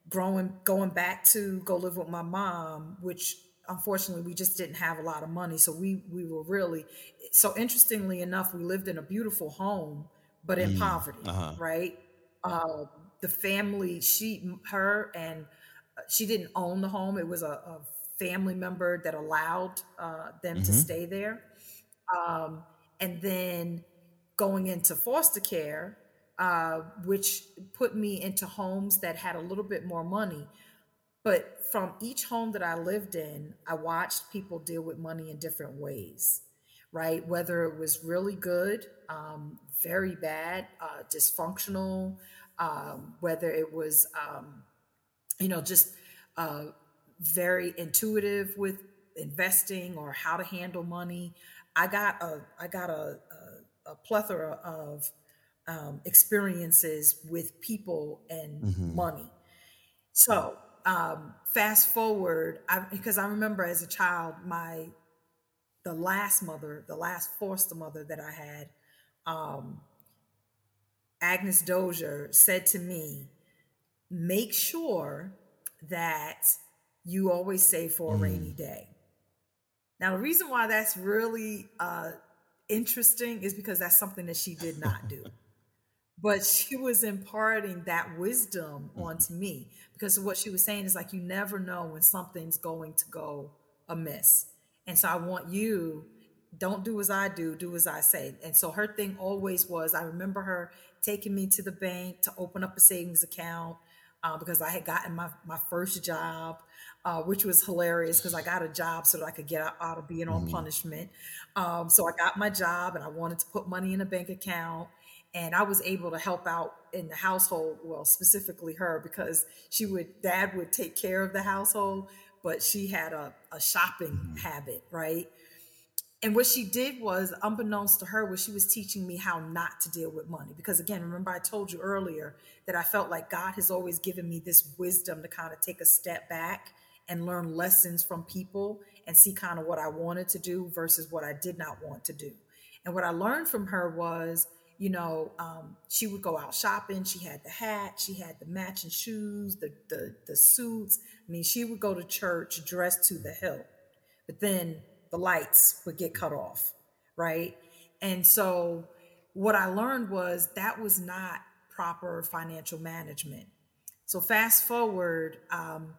growing, going back to go live with my mom, which unfortunately we just didn't have a lot of money, so we we were really so interestingly enough, we lived in a beautiful home, but in mm poverty, uh-huh. right? Uh, the family, she, her, and uh, she didn't own the home. It was a, a family member that allowed uh, them mm-hmm. to stay there. Um, and then going into foster care, uh, which put me into homes that had a little bit more money. But from each home that I lived in, I watched people deal with money in different ways, right? Whether it was really good, um, very bad, uh, dysfunctional, um, whether it was, um, you know, just uh, very intuitive with investing or how to handle money. I got a I got a, a, a plethora of um, experiences with people and mm-hmm. money. So um, fast forward, I, because I remember as a child, my the last mother, the last foster mother that I had, um, Agnes Dozier, said to me, make sure that you always save for a mm. rainy day. Now, the reason why that's really uh, interesting is because that's something that she did not do. but she was imparting that wisdom mm-hmm. onto me because what she was saying is like, you never know when something's going to go amiss. And so I want you, don't do as I do, do as I say. And so her thing always was I remember her taking me to the bank to open up a savings account uh, because I had gotten my, my first job uh, which was hilarious because I got a job so that I could get out, out of being on mm-hmm. punishment. Um, so I got my job and I wanted to put money in a bank account. And I was able to help out in the household, well, specifically her, because she would, dad would take care of the household, but she had a, a shopping mm-hmm. habit, right? And what she did was, unbeknownst to her, was she was teaching me how not to deal with money. Because again, remember I told you earlier that I felt like God has always given me this wisdom to kind of take a step back and learn lessons from people and see kind of what I wanted to do versus what I did not want to do. And what I learned from her was, you know, um, she would go out shopping. She had the hat, she had the matching shoes, the, the the suits. I mean, she would go to church dressed to the hilt, but then the lights would get cut off, right? And so, what I learned was that was not proper financial management. So fast forward, um,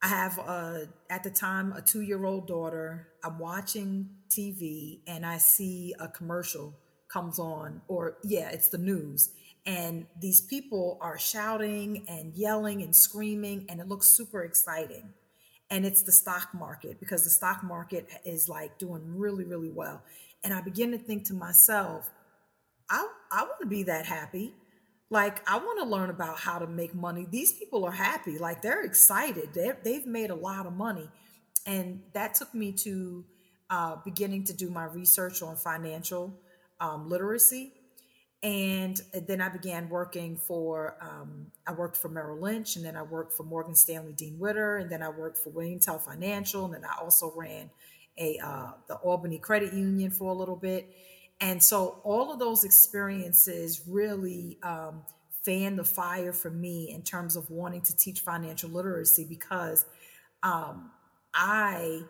I have a, at the time a two year old daughter. I'm watching TV and I see a commercial comes on, or yeah, it's the news. And these people are shouting and yelling and screaming, and it looks super exciting. And it's the stock market because the stock market is like doing really, really well. And I begin to think to myself, I, I want to be that happy. Like, I want to learn about how to make money. These people are happy. Like, they're excited. They're, they've made a lot of money. And that took me to uh, beginning to do my research on financial um, literacy. And then I began working for, um, I worked for Merrill Lynch, and then I worked for Morgan Stanley Dean Witter, and then I worked for William Tell Financial, and then I also ran a uh, the Albany Credit Union for a little bit. And so all of those experiences really um, fan the fire for me in terms of wanting to teach financial literacy because um, I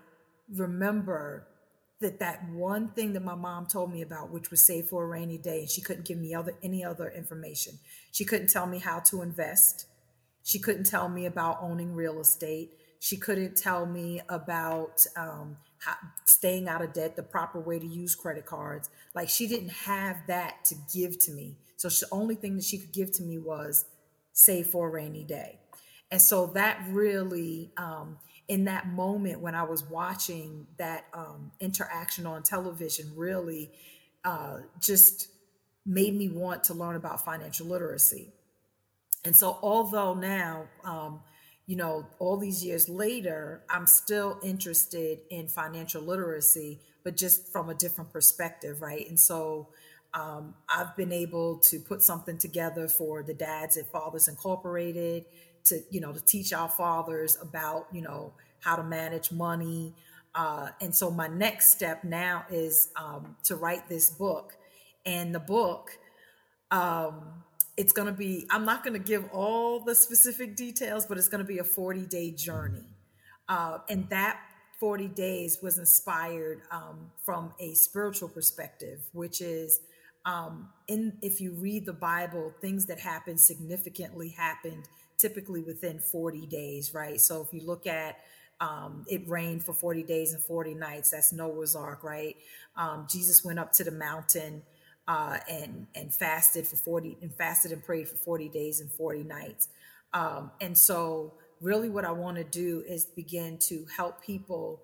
remember that that one thing that my mom told me about, which was save for a rainy day, and she couldn't give me other any other information. She couldn't tell me how to invest. She couldn't tell me about owning real estate. She couldn't tell me about um, how, staying out of debt, the proper way to use credit cards. Like she didn't have that to give to me. So the only thing that she could give to me was save for a rainy day. And so that really, um, in that moment when I was watching that um, interaction on television, really uh, just made me want to learn about financial literacy. And so, although now um, you know, all these years later, I'm still interested in financial literacy, but just from a different perspective, right? And so um, I've been able to put something together for the dads at Fathers Incorporated to, you know, to teach our fathers about, you know, how to manage money. Uh, and so my next step now is um, to write this book. And the book, um, it's going to be i'm not going to give all the specific details but it's going to be a 40 day journey uh, and that 40 days was inspired um, from a spiritual perspective which is um, in if you read the bible things that happened significantly happened typically within 40 days right? So if you look at um, it rained for 40 days and 40 nights that's noah's ark right? Um, jesus went up to the mountain uh, and and fasted for 40 and fasted and prayed for 40 days and 40 nights. Um, and so really what i want to do is begin to help people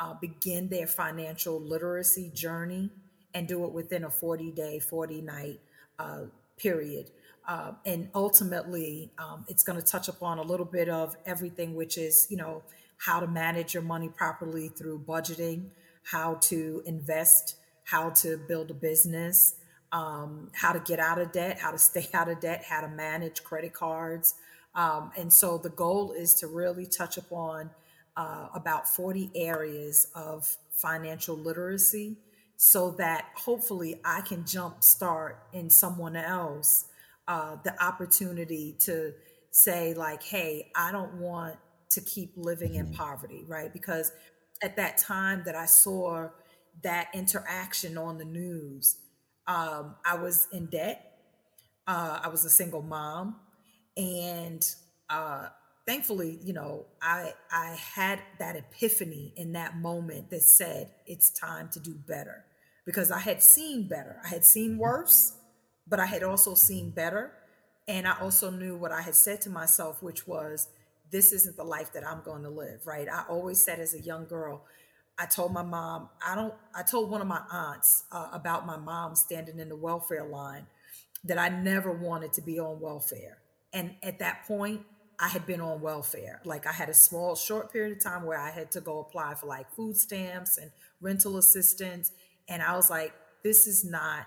uh, begin their financial literacy journey and do it within a 40 day 40 night uh, period uh, and ultimately um, it's going to touch upon a little bit of everything which is you know how to manage your money properly through budgeting how to invest how to build a business um, how to get out of debt, how to stay out of debt, how to manage credit cards. Um, and so the goal is to really touch upon uh, about 40 areas of financial literacy so that hopefully I can jumpstart in someone else uh, the opportunity to say like, "Hey, I don't want to keep living in poverty," right? Because at that time that I saw that interaction on the news, um, I was in debt. Uh, I was a single mom, and uh, thankfully, you know, I I had that epiphany in that moment that said it's time to do better because I had seen better. I had seen worse, but I had also seen better, and I also knew what I had said to myself, which was, "This isn't the life that I'm going to live." Right? I always said as a young girl. I told my mom, I don't, I told one of my aunts uh, about my mom standing in the welfare line that I never wanted to be on welfare. And at that point, I had been on welfare. Like I had a small, short period of time where I had to go apply for like food stamps and rental assistance. And I was like, this is not,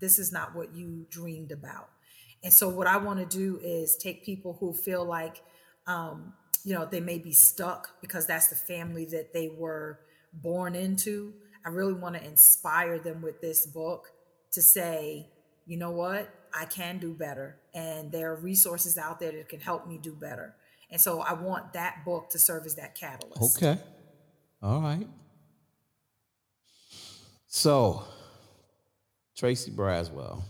this is not what you dreamed about. And so what I want to do is take people who feel like, um, you know, they may be stuck because that's the family that they were born into. I really want to inspire them with this book to say, you know what? I can do better. And there are resources out there that can help me do better. And so I want that book to serve as that catalyst. Okay. All right. So, Tracy Braswell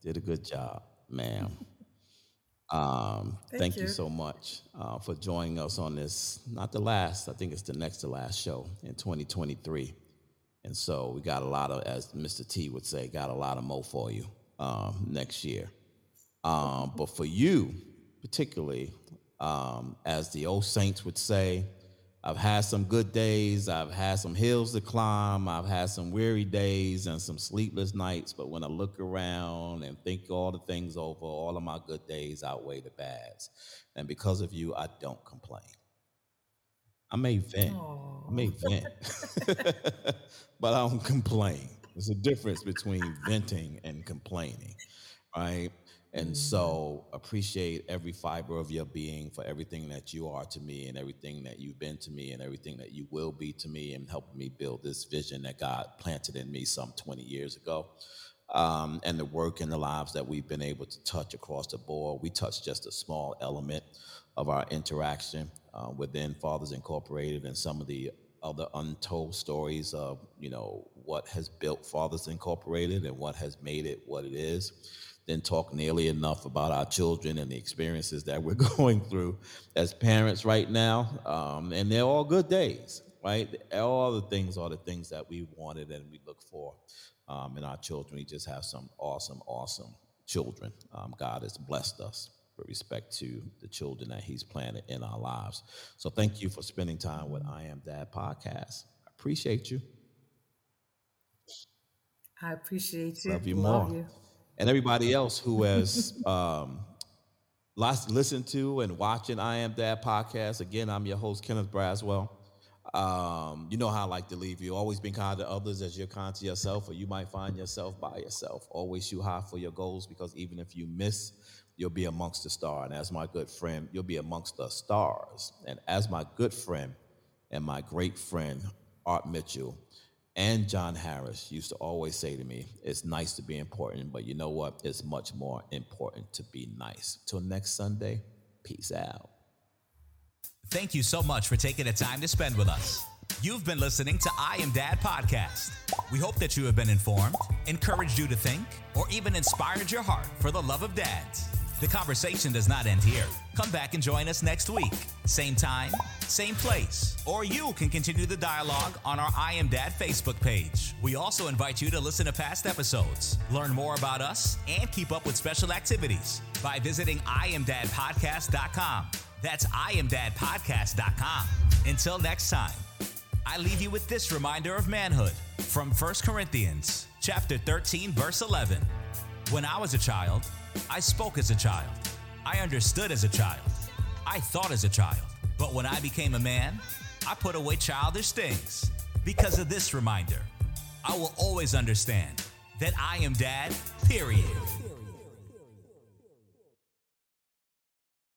did a good job, ma'am. Um, Thank thank you. you. so much uh, for joining us on this, not the last, I think it's the next to last show in 2023. And so we got a lot of, as Mr. T would say, got a lot of mo for you um, next year. Um, but for you, particularly, um, as the old saints would say, I've had some good days. I've had some hills to climb. I've had some weary days and some sleepless nights. But when I look around and think all the things over, all of my good days outweigh the bads. And because of you, I don't complain. I may vent. I may vent, but I don't complain. There's a difference between venting and complaining, right? And so appreciate every fiber of your being for everything that you are to me and everything that you've been to me and everything that you will be to me and helping me build this vision that God planted in me some 20 years ago. Um, and the work and the lives that we've been able to touch across the board. We touched just a small element of our interaction uh, within Fathers Incorporated and some of the other untold stories of you know what has built Fathers Incorporated and what has made it what it is. Didn't talk nearly enough about our children and the experiences that we're going through as parents right now, um, and they're all good days, right? All the things are the things that we wanted and we look for um, in our children. We just have some awesome, awesome children. Um, God has blessed us with respect to the children that He's planted in our lives. So thank you for spending time with I Am Dad podcast. I appreciate you. I appreciate you. Love you Love more. you. And everybody else who has um, listened to and watching I Am Dad podcast. Again, I'm your host, Kenneth Braswell. Um, you know how I like to leave you. Always be kind to others as you're kind to yourself, or you might find yourself by yourself. Always shoot high for your goals because even if you miss, you'll be amongst the star. And as my good friend, you'll be amongst the stars. And as my good friend and my great friend, Art Mitchell, and John Harris used to always say to me, it's nice to be important, but you know what? It's much more important to be nice. Till next Sunday, peace out. Thank you so much for taking the time to spend with us. You've been listening to I Am Dad podcast. We hope that you have been informed, encouraged you to think, or even inspired your heart for the love of dads. The conversation does not end here. Come back and join us next week. Same time, same place. Or you can continue the dialogue on our I Am Dad Facebook page. We also invite you to listen to past episodes, learn more about us, and keep up with special activities by visiting IamDadPodcast.com. That's IamDadPodcast.com. Until next time, I leave you with this reminder of manhood from 1 Corinthians chapter 13 verse 11. When I was a child, I spoke as a child. I understood as a child. I thought as a child. But when I became a man, I put away childish things. Because of this reminder, I will always understand that I am dad, period.